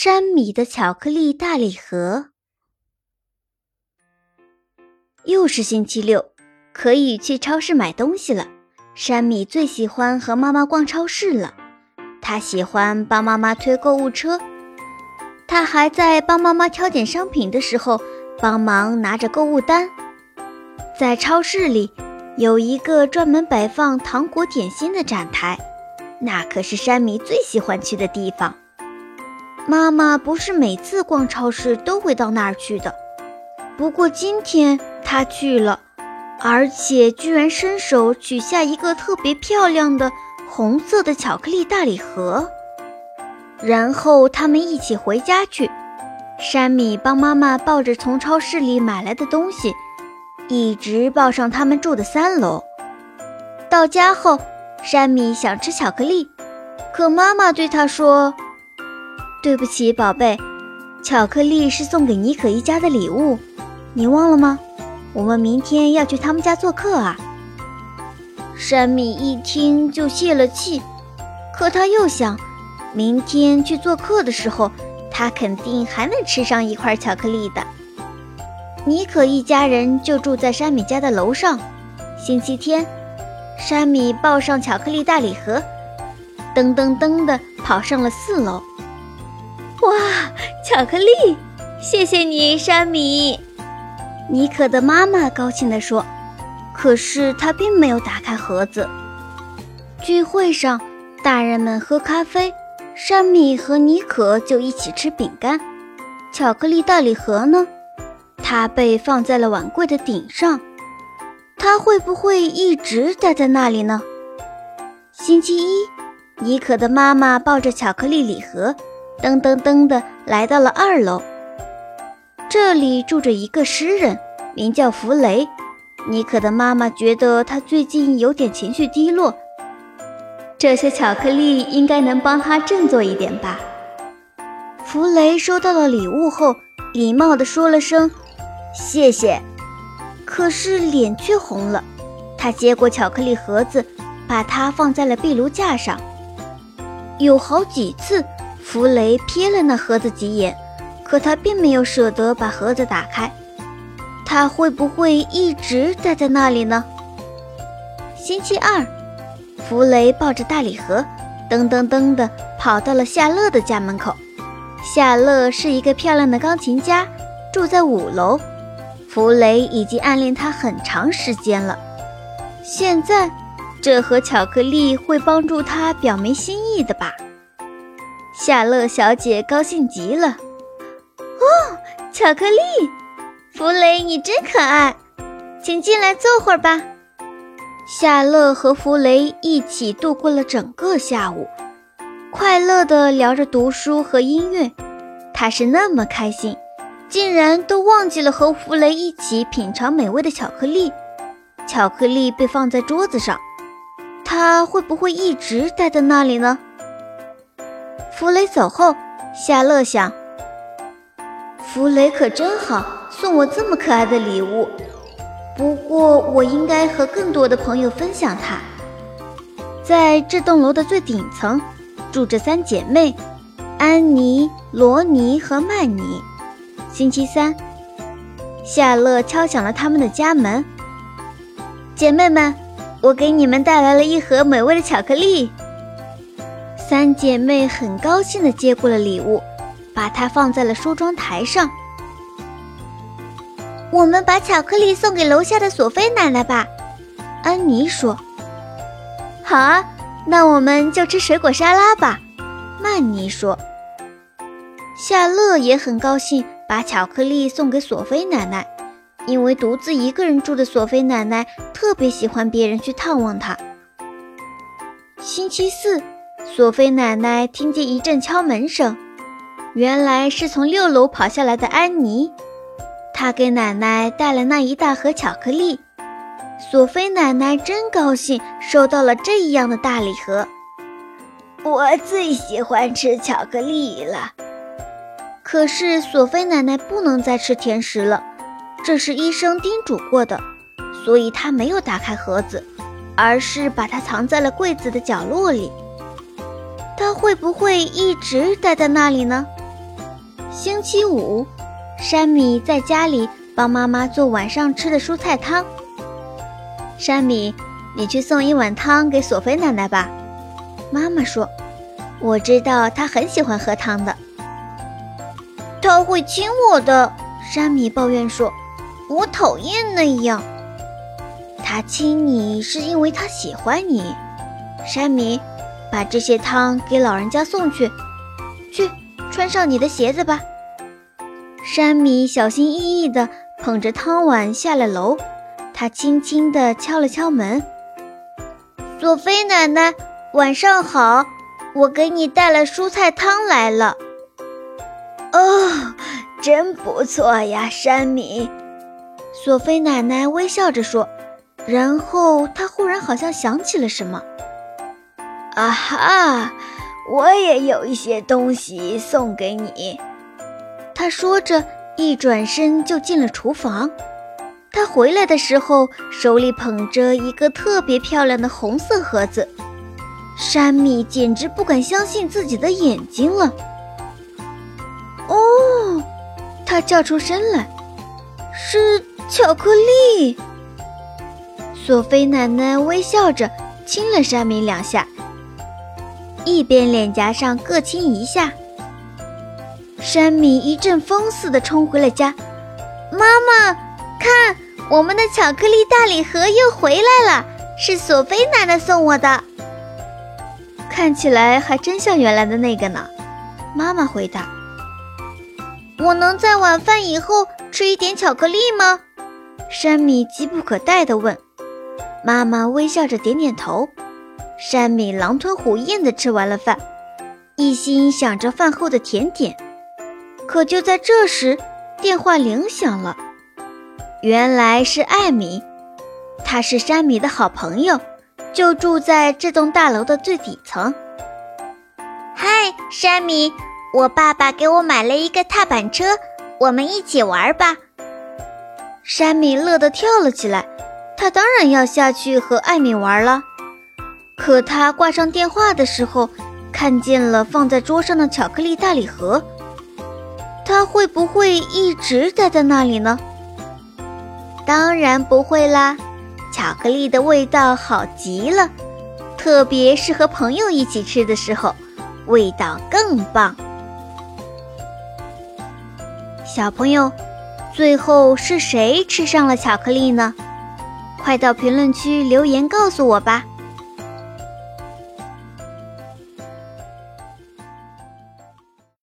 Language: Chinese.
山米的巧克力大礼盒。又是星期六，可以去超市买东西了。山米最喜欢和妈妈逛超市了，他喜欢帮妈妈推购物车，他还在帮妈妈挑拣商品的时候帮忙拿着购物单。在超市里有一个专门摆放糖果点心的展台，那可是山米最喜欢去的地方。妈妈不是每次逛超市都会到那儿去的，不过今天她去了，而且居然伸手取下一个特别漂亮的红色的巧克力大礼盒。然后他们一起回家去。山米帮妈妈抱着从超市里买来的东西，一直抱上他们住的三楼。到家后，山米想吃巧克力，可妈妈对他说。对不起，宝贝，巧克力是送给妮可一家的礼物，你忘了吗？我们明天要去他们家做客啊。山米一听就泄了气，可他又想，明天去做客的时候，他肯定还能吃上一块巧克力的。妮可一家人就住在山米家的楼上。星期天，山米抱上巧克力大礼盒，噔噔噔地跑上了四楼。哇，巧克力！谢谢你，山米。妮可的妈妈高兴地说。可是她并没有打开盒子。聚会上，大人们喝咖啡，山米和妮可就一起吃饼干。巧克力大礼盒呢？它被放在了碗柜的顶上。它会不会一直待在那里呢？星期一，妮可的妈妈抱着巧克力礼盒。噔噔噔的来到了二楼，这里住着一个诗人，名叫弗雷。妮可的妈妈觉得他最近有点情绪低落，这些巧克力应该能帮他振作一点吧。弗雷收到了礼物后，礼貌地说了声谢谢，可是脸却红了。他接过巧克力盒子，把它放在了壁炉架上，有好几次。弗雷瞥了那盒子几眼，可他并没有舍得把盒子打开。他会不会一直待在那里呢？星期二，弗雷抱着大礼盒，噔噔噔地跑到了夏乐的家门口。夏乐是一个漂亮的钢琴家，住在五楼。弗雷已经暗恋她很长时间了。现在，这盒巧克力会帮助他表明心意的吧？夏乐小姐高兴极了，哦，巧克力！弗雷，你真可爱，请进来坐会儿吧。夏乐和弗雷一起度过了整个下午，快乐地聊着读书和音乐。他是那么开心，竟然都忘记了和弗雷一起品尝美味的巧克力。巧克力被放在桌子上，他会不会一直待在那里呢？弗雷走后，夏乐想：弗雷可真好，送我这么可爱的礼物。不过，我应该和更多的朋友分享它。在这栋楼的最顶层，住着三姐妹：安妮、罗尼和曼妮。星期三，夏乐敲响了他们的家门。姐妹们，我给你们带来了一盒美味的巧克力。三姐妹很高兴地接过了礼物，把它放在了梳妆台上。我们把巧克力送给楼下的索菲奶奶吧，安妮说。好啊，那我们就吃水果沙拉吧，曼妮说。夏乐也很高兴，把巧克力送给索菲奶奶，因为独自一个人住的索菲奶奶特别喜欢别人去探望她。星期四。索菲奶奶听见一阵敲门声，原来是从六楼跑下来的安妮。她给奶奶带了那一大盒巧克力。索菲奶奶真高兴，收到了这样的大礼盒。我最喜欢吃巧克力了。可是索菲奶奶不能再吃甜食了，这是医生叮嘱过的，所以她没有打开盒子，而是把它藏在了柜子的角落里。他会不会一直待在那里呢？星期五，山米在家里帮妈妈做晚上吃的蔬菜汤。山米，你去送一碗汤给索菲奶奶吧。妈妈说：“我知道她很喜欢喝汤的。”他会亲我的，山米抱怨说：“我讨厌那样。”他亲你是因为他喜欢你。山米，把这些汤给老人家送去。去，穿上你的鞋子吧。山米小心翼翼地捧着汤碗下了楼，他轻轻地敲了敲门：“索菲奶奶，晚上好，我给你带了蔬菜汤来了。”哦，真不错呀，山米。索菲奶奶微笑着说，然后她忽然好像想起了什么。啊哈，我也有一些东西送给你。他说着，一转身就进了厨房。他回来的时候，手里捧着一个特别漂亮的红色盒子。山米简直不敢相信自己的眼睛了。哦，他叫出声来，是巧克力。索菲奶奶微笑着亲了山米两下，一边脸颊上各亲一下。山米一阵风似的冲回了家。妈妈，看，我们的巧克力大礼盒又回来了，是索菲奶奶送我的。看起来还真像原来的那个呢。妈妈回答。我能在晚饭以后吃一点巧克力吗？山米急不可待地问。妈妈微笑着点点头。山米狼吞虎咽地吃完了饭，一心想着饭后的甜点。可就在这时，电话铃响了。原来是艾米，她是山米的好朋友，就住在这栋大楼的最底层。嗨，山米。我爸爸给我买了一个踏板车，我们一起玩吧。山米乐得跳了起来，他当然要下去和艾米玩了。可他挂上电话的时候，看见了放在桌上的巧克力大礼盒，他会不会一直待在那里呢？当然不会啦，巧克力的味道好极了，特别是和朋友一起吃的时候，味道更棒。小朋友，最后是谁吃上了巧克力呢？快到评论区留言告诉我吧。